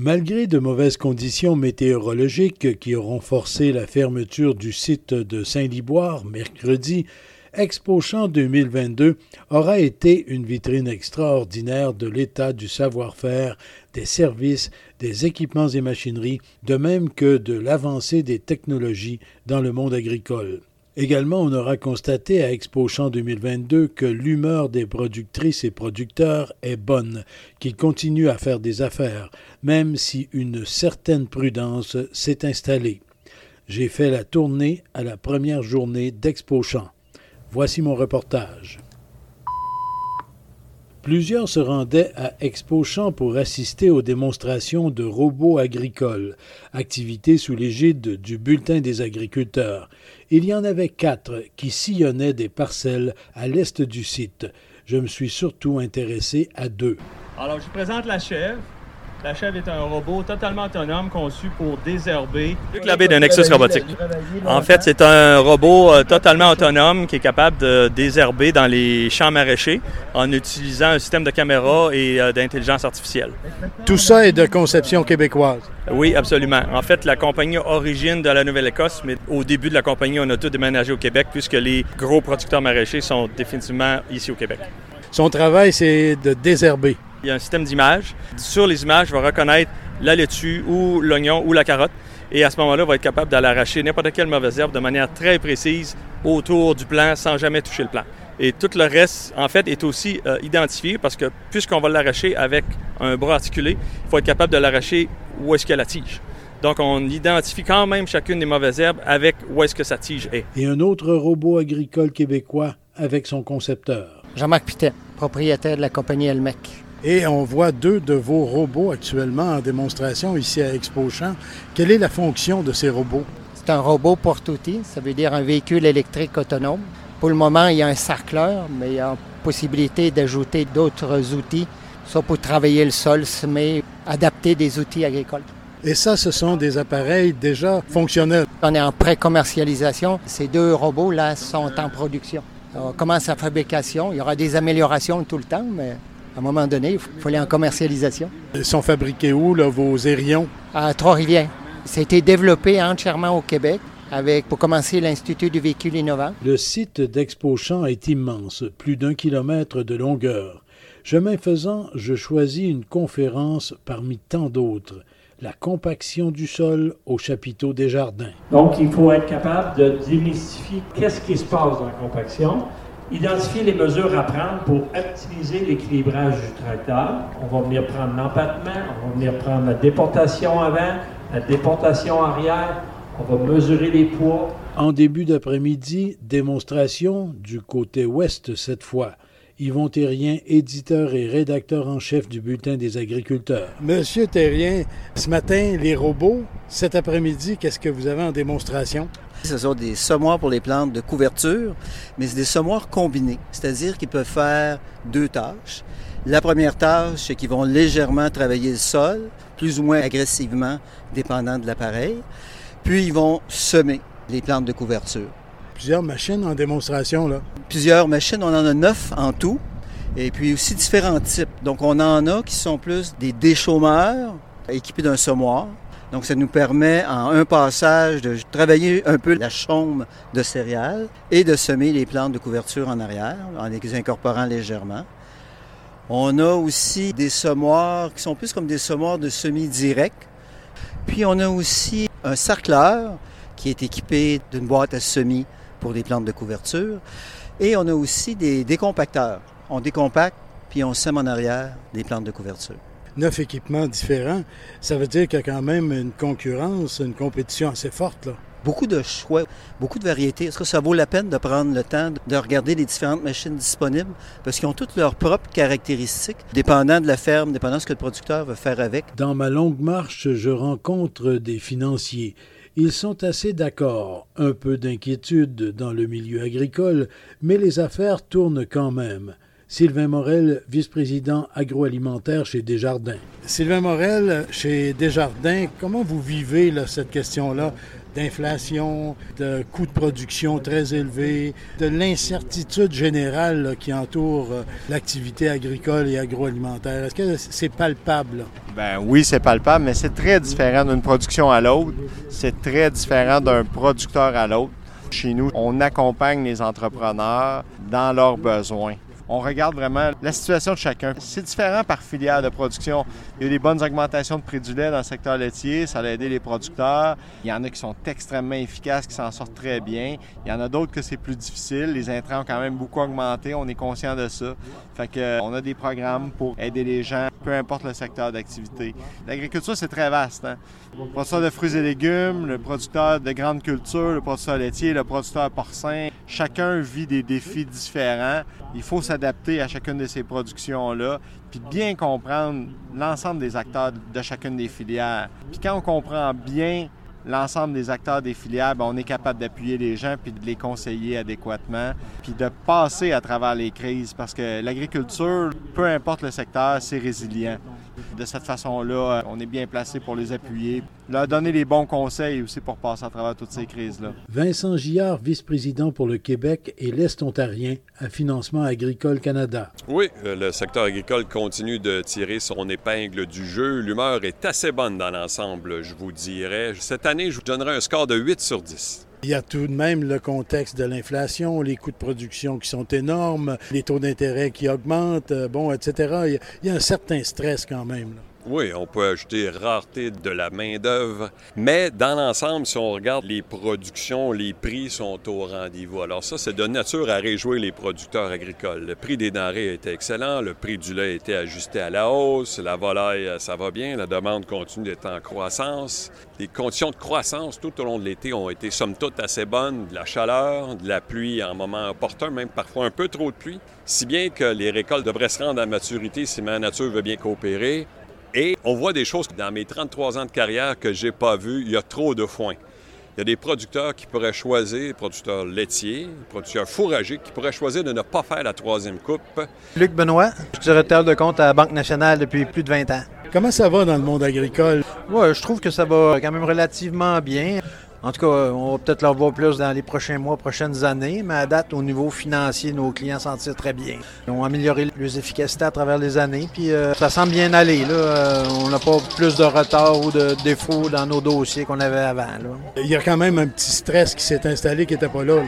Malgré de mauvaises conditions météorologiques qui auront forcé la fermeture du site de Saint-Liboire mercredi, Expo Champ 2022 aura été une vitrine extraordinaire de l'état du savoir-faire, des services, des équipements et machineries, de même que de l'avancée des technologies dans le monde agricole. Également, on aura constaté à Expo Champ 2022 que l'humeur des productrices et producteurs est bonne, qu'ils continuent à faire des affaires, même si une certaine prudence s'est installée. J'ai fait la tournée à la première journée d'Expo Champ. Voici mon reportage. Plusieurs se rendaient à Expo Champ pour assister aux démonstrations de robots agricoles, activité sous l'égide du Bulletin des agriculteurs. Il y en avait quatre qui sillonnaient des parcelles à l'est du site. Je me suis surtout intéressé à deux. Alors, je présente la chèvre. La chèvre est un robot totalement autonome conçu pour désherber. Luc Labbé de Nexus Robotique. En fait, c'est un robot euh, totalement autonome qui est capable de désherber dans les champs maraîchers en utilisant un système de caméra et euh, d'intelligence artificielle. Tout ça est de conception québécoise. Oui, absolument. En fait, la compagnie origine de la Nouvelle-Écosse, mais au début de la compagnie, on a tout déménagé au Québec puisque les gros producteurs maraîchers sont définitivement ici au Québec. Son travail, c'est de désherber. Il y a un système d'image. Sur les images, il va reconnaître la laitue ou l'oignon ou la carotte. Et à ce moment-là, il va être capable d'aller arracher n'importe quelle mauvaise herbe de manière très précise autour du plant sans jamais toucher le plant. Et tout le reste, en fait, est aussi euh, identifié parce que puisqu'on va l'arracher avec un bras articulé, il faut être capable de l'arracher où est-ce qu'il y a la tige. Donc, on identifie quand même chacune des mauvaises herbes avec où est-ce que sa tige est. Et un autre robot agricole québécois avec son concepteur. Jean-Marc Pitet, propriétaire de la compagnie Elmec. Et on voit deux de vos robots actuellement en démonstration ici à Expo Champ. Quelle est la fonction de ces robots? C'est un robot porte-outil, ça veut dire un véhicule électrique autonome. Pour le moment, il y a un sarcleur, mais il y a possibilité d'ajouter d'autres outils, soit pour travailler le sol, mais adapter des outils agricoles. Et ça, ce sont des appareils déjà fonctionnels. On est en pré-commercialisation. Ces deux robots-là sont en production. On commence la fabrication. Il y aura des améliorations tout le temps, mais à un moment donné, il faut aller en commercialisation. Ils sont fabriqués où, là, vos aérions? À Trois-Rivières. Ça a été développé entièrement au Québec avec, pour commencer, l'Institut du véhicule innovant. Le site d'Expo Champ est immense, plus d'un kilomètre de longueur. Chemin faisant, je choisis une conférence parmi tant d'autres la compaction du sol au chapiteau des jardins. Donc, il faut être capable de démystifier qu'est-ce qui se passe dans la compaction, identifier les mesures à prendre pour optimiser l'équilibrage du tracteur. On va venir prendre l'empattement, on va venir prendre la déportation avant, la déportation arrière, on va mesurer les poids. En début d'après-midi, démonstration du côté ouest cette fois. Yvon Terrien, éditeur et rédacteur en chef du Bulletin des agriculteurs. Monsieur Terrien, ce matin, les robots, cet après-midi, qu'est-ce que vous avez en démonstration? Ce sont des semoirs pour les plantes de couverture, mais c'est des semoirs combinés, c'est-à-dire qu'ils peuvent faire deux tâches. La première tâche, c'est qu'ils vont légèrement travailler le sol, plus ou moins agressivement, dépendant de l'appareil. Puis ils vont semer les plantes de couverture plusieurs machines en démonstration. Là. Plusieurs machines, on en a neuf en tout. Et puis aussi différents types. Donc on en a qui sont plus des déchaumeurs équipés d'un semoir. Donc ça nous permet en un passage de travailler un peu la chaume de céréales et de semer les plantes de couverture en arrière en les incorporant légèrement. On a aussi des semoirs qui sont plus comme des semoirs de semi-direct. Puis on a aussi un sarcleur qui est équipé d'une boîte à semis pour les plantes de couverture. Et on a aussi des décompacteurs. On décompacte, puis on sème en arrière des plantes de couverture. Neuf équipements différents, ça veut dire qu'il y a quand même une concurrence, une compétition assez forte. Là. Beaucoup de choix, beaucoup de variétés. Est-ce que ça vaut la peine de prendre le temps de regarder les différentes machines disponibles? Parce qu'ils ont toutes leurs propres caractéristiques, dépendant de la ferme, dépendant de ce que le producteur veut faire avec. Dans ma longue marche, je rencontre des financiers Ils sont assez d'accord, un peu d'inquiétude dans le milieu agricole, mais les affaires tournent quand même. Sylvain Morel, vice-président agroalimentaire chez Desjardins. Sylvain Morel, chez Desjardins, comment vous vivez cette question-là d'inflation, de coûts de production très élevés, de l'incertitude générale qui entoure euh, l'activité agricole et agroalimentaire? Est-ce que c'est palpable? Ben oui, c'est palpable, mais c'est très différent d'une production à l'autre. C'est très différent d'un producteur à l'autre. Chez nous, on accompagne les entrepreneurs dans leurs besoins on regarde vraiment la situation de chacun. C'est différent par filière de production. Il y a des bonnes augmentations de prix du lait dans le secteur laitier, ça a aidé les producteurs. Il y en a qui sont extrêmement efficaces, qui s'en sortent très bien. Il y en a d'autres que c'est plus difficile. Les intrants ont quand même beaucoup augmenté, on est conscient de ça. Fait que, euh, on a des programmes pour aider les gens, peu importe le secteur d'activité. L'agriculture, c'est très vaste. Hein? Le producteur de fruits et légumes, le producteur de grandes cultures, le producteur laitier, le producteur porcin, chacun vit des défis différents. Il faut s'adapter à chacune de ces productions-là, puis bien comprendre l'ensemble des acteurs de chacune des filières. Puis quand on comprend bien l'ensemble des acteurs des filières, ben, on est capable d'appuyer les gens puis de les conseiller adéquatement, puis de passer à travers les crises parce que l'agriculture, peu importe le secteur, c'est résilient. De cette façon-là, on est bien placé pour les appuyer, leur donner les bons conseils aussi pour passer à travers toutes ces crises-là. Vincent Gillard, vice-président pour le Québec et l'Est ontarien à Financement Agricole Canada. Oui, euh, le secteur agricole continue de tirer son épingle du jeu. L'humeur est assez bonne dans l'ensemble, je vous dirais. Cette année, je vous donnerai un score de 8 sur 10. Il y a tout de même le contexte de l'inflation, les coûts de production qui sont énormes, les taux d'intérêt qui augmentent, euh, bon, etc. Il y a un certain stress quand même. Oui, on peut ajouter rareté de la main-d'œuvre, mais dans l'ensemble, si on regarde les productions, les prix sont au rendez-vous. Alors, ça, c'est de nature à réjouir les producteurs agricoles. Le prix des denrées était excellent, le prix du lait était ajusté à la hausse, la volaille, ça va bien, la demande continue d'être en croissance. Les conditions de croissance tout au long de l'été ont été, somme toute, assez bonnes. De la chaleur, de la pluie en moment opportun, même parfois un peu trop de pluie, si bien que les récoltes devraient se rendre à maturité si ma nature veut bien coopérer. Et on voit des choses dans mes 33 ans de carrière que j'ai pas vues. Il y a trop de foin. Il y a des producteurs qui pourraient choisir, producteurs laitiers, producteurs fourragers, qui pourraient choisir de ne pas faire la troisième coupe. Luc Benoît, je suis directeur de compte à la Banque nationale depuis plus de 20 ans. Comment ça va dans le monde agricole? Oui, je trouve que ça va quand même relativement bien. En tout cas, on va peut-être leur voir plus dans les prochains mois, prochaines années, mais à date, au niveau financier, nos clients s'en tirent très bien. Ils ont amélioré leurs efficacités à travers les années, puis euh, ça semble bien aller. Là. Euh, on n'a pas plus de retard ou de défauts dans nos dossiers qu'on avait avant. Il y a quand même un petit stress qui s'est installé qui n'était pas là.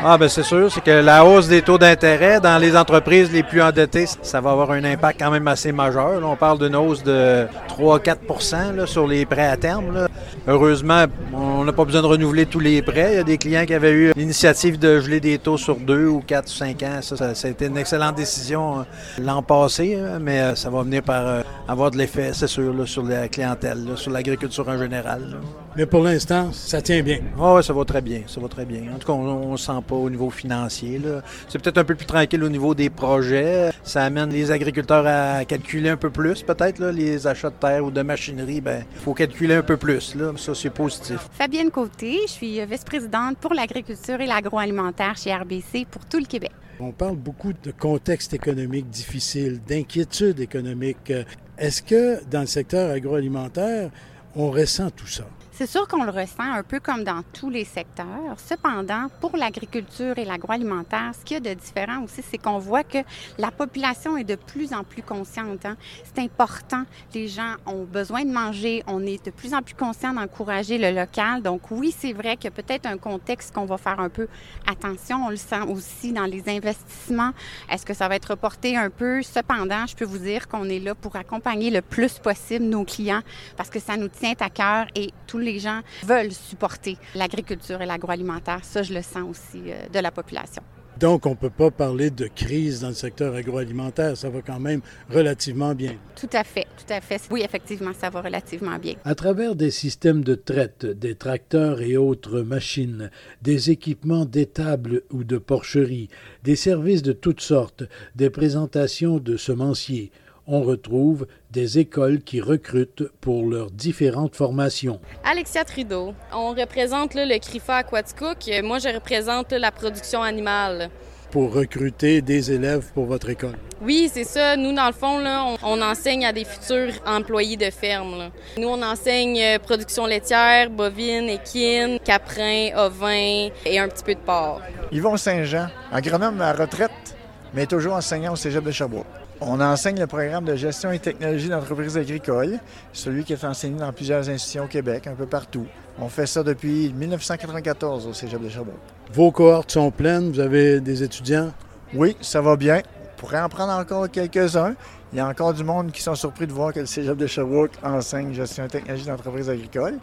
Ah, ben c'est sûr, c'est que la hausse des taux d'intérêt dans les entreprises les plus endettées, ça va avoir un impact quand même assez majeur. on parle d'une hausse de 3-4% sur les prêts à terme. Heureusement, on n'a pas besoin de renouveler tous les prêts. Il y a des clients qui avaient eu l'initiative de geler des taux sur 2 ou 4 ou 5 ans. Ça, ça, a été une excellente décision euh, l'an passé, hein, mais euh, ça va venir par euh, avoir de l'effet, c'est sûr, sur la clientèle, sur l'agriculture en général. Mais pour l'instant, ça tient bien. Ah oui, ça va très bien. Ça va très bien. En tout cas, on ne sent pas au niveau financier. C'est peut-être un peu plus tranquille au niveau des projets. Ça amène les agriculteurs à calculer un peu plus, peut-être, les achats de terre ou de machinerie. Ben, il faut calculer un peu plus. Là. Ça, c'est positif. Fabienne Côté, je suis vice-présidente pour l'agriculture et l'agroalimentaire chez RBC pour tout le Québec. On parle beaucoup de contexte économique difficile, d'inquiétude économique. Est-ce que dans le secteur agroalimentaire, on ressent tout ça? C'est sûr qu'on le ressent un peu comme dans tous les secteurs. Cependant, pour l'agriculture et l'agroalimentaire, ce qu'il y a de différent aussi, c'est qu'on voit que la population est de plus en plus consciente. Hein. C'est important. Les gens ont besoin de manger. On est de plus en plus conscient d'encourager le local. Donc oui, c'est vrai qu'il y a peut-être un contexte qu'on va faire un peu attention. On le sent aussi dans les investissements. Est-ce que ça va être reporté un peu? Cependant, je peux vous dire qu'on est là pour accompagner le plus possible nos clients parce que ça nous tient à cœur et tout les gens veulent supporter l'agriculture et l'agroalimentaire. Ça, je le sens aussi euh, de la population. Donc, on ne peut pas parler de crise dans le secteur agroalimentaire. Ça va quand même relativement bien. Tout à fait, tout à fait. Oui, effectivement, ça va relativement bien. À travers des systèmes de traite, des tracteurs et autres machines, des équipements d'étable ou de porcherie, des services de toutes sortes, des présentations de semenciers, on retrouve des écoles qui recrutent pour leurs différentes formations. Alexia Trudeau. On représente le CRIFA Aquaticook. Moi, je représente la production animale pour recruter des élèves pour votre école? Oui, c'est ça. Nous, dans le fond, là, on, enseigne à des futurs employés de ferme. Nous, on enseigne euh, production laitière, bovine, équine, caprin, ovin et un petit peu de porc. Yvon Saint-Jean, agronome à retraite, mais toujours enseignant au Cégep de Sherbrooke. On enseigne le programme de gestion et technologie d'entreprise agricole, celui qui est enseigné dans plusieurs institutions au Québec, un peu partout. On fait ça depuis 1994 au Cégep de Sherbrooke. Vos cohortes sont pleines, vous avez des étudiants? Oui, ça va bien. On pourrait en prendre encore quelques-uns. Il y a encore du monde qui sont surpris de voir que le Cégep de Sherbrooke enseigne gestion et technologie d'entreprise agricole.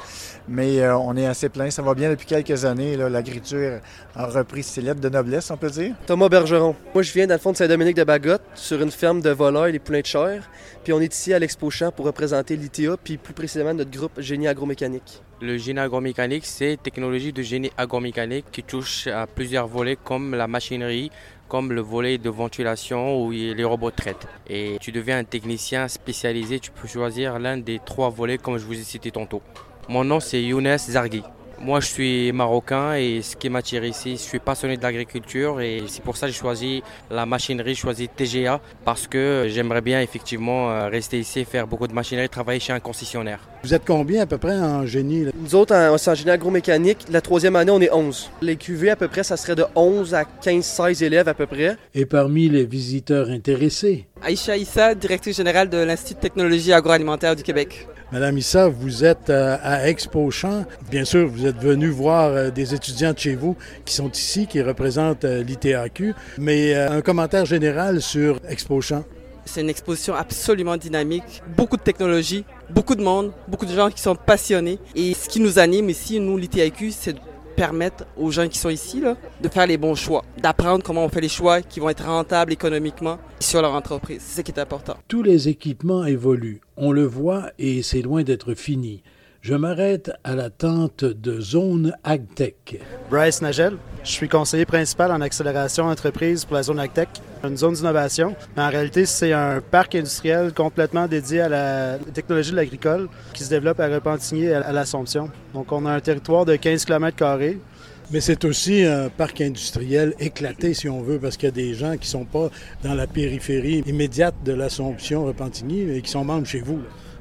Mais euh, on est assez plein. Ça va bien depuis quelques années. L'agriculture a repris ses lettres de noblesse, on peut dire. Thomas Bergeron. Moi, je viens dans le fond de Saint-Dominique de Bagotte, sur une ferme de volailles et poulains de chair. Puis on est ici à l'Expo Champ pour représenter l'ITA, puis plus précisément notre groupe Génie agromécanique. Le génie agromécanique, c'est technologie de génie agromécanique qui touche à plusieurs volets comme la machinerie, comme le volet de ventilation où les robots traitent. Et tu deviens un technicien spécialisé, tu peux choisir l'un des trois volets comme je vous ai cité tantôt. Mon nom c'est Younes Zarghi. Moi, je suis marocain et ce qui m'attire ici, je suis passionné de l'agriculture et c'est pour ça que j'ai choisi la machinerie, j'ai choisi TGA parce que j'aimerais bien effectivement euh, rester ici, faire beaucoup de machinerie, travailler chez un concessionnaire. Vous êtes combien à peu près en génie? Nous autres, en, en génie agromécanique, la troisième année, on est 11. Les QV, à peu près, ça serait de 11 à 15-16 élèves à peu près. Et parmi les visiteurs intéressés? Aïcha Issa, directrice générale de l'Institut de technologie agroalimentaire du Québec. Madame Issa, vous êtes euh, à Expo Champ. Bien sûr, vous êtes venu voir euh, des étudiants de chez vous qui sont ici, qui représentent euh, l'ITAQ. Mais un commentaire général sur Expo Champ. C'est une exposition absolument dynamique, beaucoup de technologie, beaucoup de monde, beaucoup de gens qui sont passionnés. Et ce qui nous anime ici, nous, l'ITAQ, c'est permettre aux gens qui sont ici là, de faire les bons choix, d'apprendre comment on fait les choix qui vont être rentables économiquement sur leur entreprise. C'est ce qui est important. Tous les équipements évoluent, on le voit et c'est loin d'être fini je m'arrête à la tente de Zone AgTech. Bryce Nagel, je suis conseiller principal en accélération entreprise pour la zone AgTech, une zone d'innovation. Mais en réalité, c'est un parc industriel complètement dédié à la technologie de l'agricole qui se développe à Repentigny à l'Assomption. Donc, on a un territoire de 15 km. Mais c'est aussi un parc industriel éclaté, si on veut, parce qu'il y a des gens qui ne sont pas dans la périphérie immédiate de l'Assomption Repentigny, mais qui sont membres chez vous.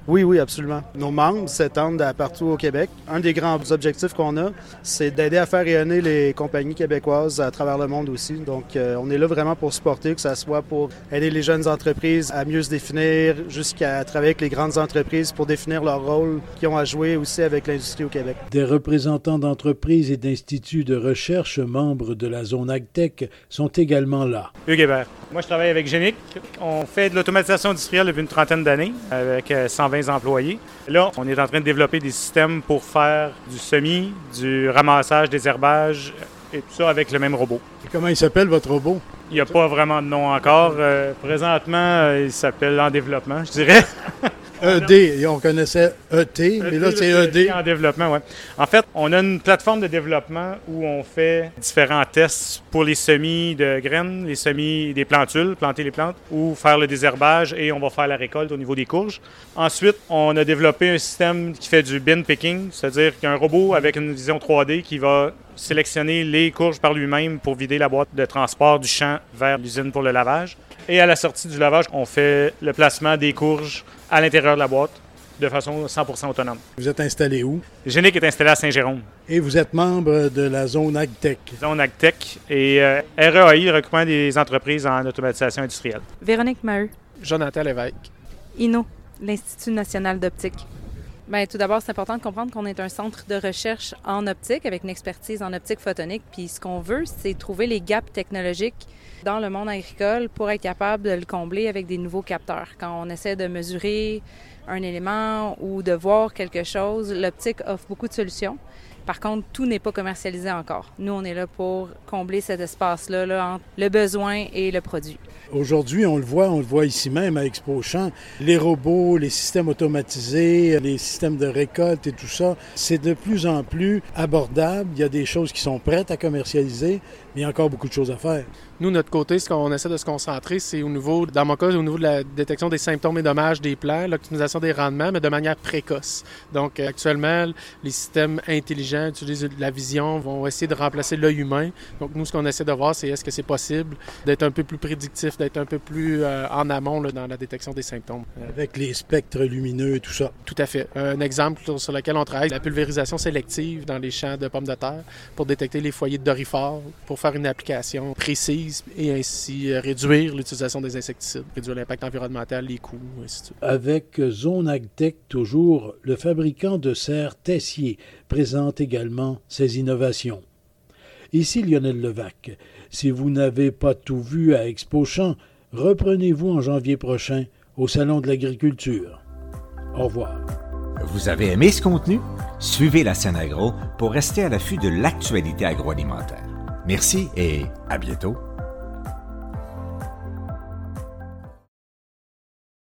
Oui, oui, absolument. Nos membres s'étendent partout au Québec. Un des grands objectifs qu'on a, c'est d'aider à faire rayonner les compagnies québécoises à travers le monde aussi. Donc, euh, on est là vraiment pour supporter, que ce soit pour aider les jeunes entreprises à mieux se définir, jusqu'à travailler avec les grandes entreprises pour définir leur rôle qu'ils ont à jouer aussi avec l'industrie au Québec. Des représentants d'entreprises et d'instituts de recherche membres de la zone AgTech sont également là. Hugues Hébert. Moi, je travaille avec Génic. On fait de l'automatisation industrielle depuis une trentaine d'années avec 120 employés. Là, on est en train de développer des systèmes pour faire du semis, du ramassage, des herbages et tout ça avec le même robot. comment il s'appelle votre robot? Il n'y a pas vraiment de nom encore. Euh, présentement, euh, il s'appelle en développement, je dirais. ED, on connaissait ET, mais là c'est ED. En développement, oui. En fait, on a une plateforme de développement où on fait différents tests pour les semis de graines, les semis des plantules, planter les plantes, ou faire le désherbage et on va faire la récolte au niveau des courges. Ensuite, on a développé un système qui fait du bin picking, c'est-à-dire qu'il y a un robot avec une vision 3D qui va sélectionner les courges par lui-même pour vider la boîte de transport du champ vers l'usine pour le lavage. Et à la sortie du lavage, on fait le placement des courges à l'intérieur de la boîte de façon 100% autonome. Vous êtes installé où? Génique est installé à Saint-Jérôme. Et vous êtes membre de la zone AgTech. Zone AgTech et euh, REAI, regroupement des entreprises en automatisation industrielle. Véronique Maheu. Jonathan Lévesque. INO, l'Institut national d'optique. Bien, tout d'abord, c'est important de comprendre qu'on est un centre de recherche en optique avec une expertise en optique photonique. Puis ce qu'on veut, c'est trouver les gaps technologiques dans le monde agricole pour être capable de le combler avec des nouveaux capteurs. Quand on essaie de mesurer un élément ou de voir quelque chose, l'optique offre beaucoup de solutions. Par contre, tout n'est pas commercialisé encore. Nous, on est là pour combler cet espace-là là, entre le besoin et le produit. Aujourd'hui, on le voit, on le voit ici même à Expo Champ, les robots, les systèmes automatisés, les systèmes de récolte et tout ça, c'est de plus en plus abordable. Il y a des choses qui sont prêtes à commercialiser, mais il y a encore beaucoup de choses à faire. Nous, notre côté, ce qu'on essaie de se concentrer, c'est au niveau, dans mon cas, au niveau de la détection des symptômes et dommages des plants, l'optimisation des rendements, mais de manière précoce. Donc, actuellement, les systèmes intelligents utilisent la vision, vont essayer de remplacer l'œil humain. Donc, nous, ce qu'on essaie de voir, c'est est-ce que c'est possible d'être un peu plus prédictif, d'être un peu plus euh, en amont là, dans la détection des symptômes. Avec les spectres lumineux et tout ça. Tout à fait. Un exemple sur lequel on travaille, la pulvérisation sélective dans les champs de pommes de terre pour détecter les foyers de dorifort, pour faire une application précise et ainsi euh, réduire l'utilisation des insecticides, réduire l'impact environnemental, les coûts, ainsi de suite. Avec Zone Agtech, toujours, le fabricant de serres Tessier présente également ses innovations. Ici Lionel Levac. Si vous n'avez pas tout vu à Expo Champ, reprenez-vous en janvier prochain au Salon de l'agriculture. Au revoir. Vous avez aimé ce contenu? Suivez la scène agro pour rester à l'affût de l'actualité agroalimentaire. Merci et à bientôt.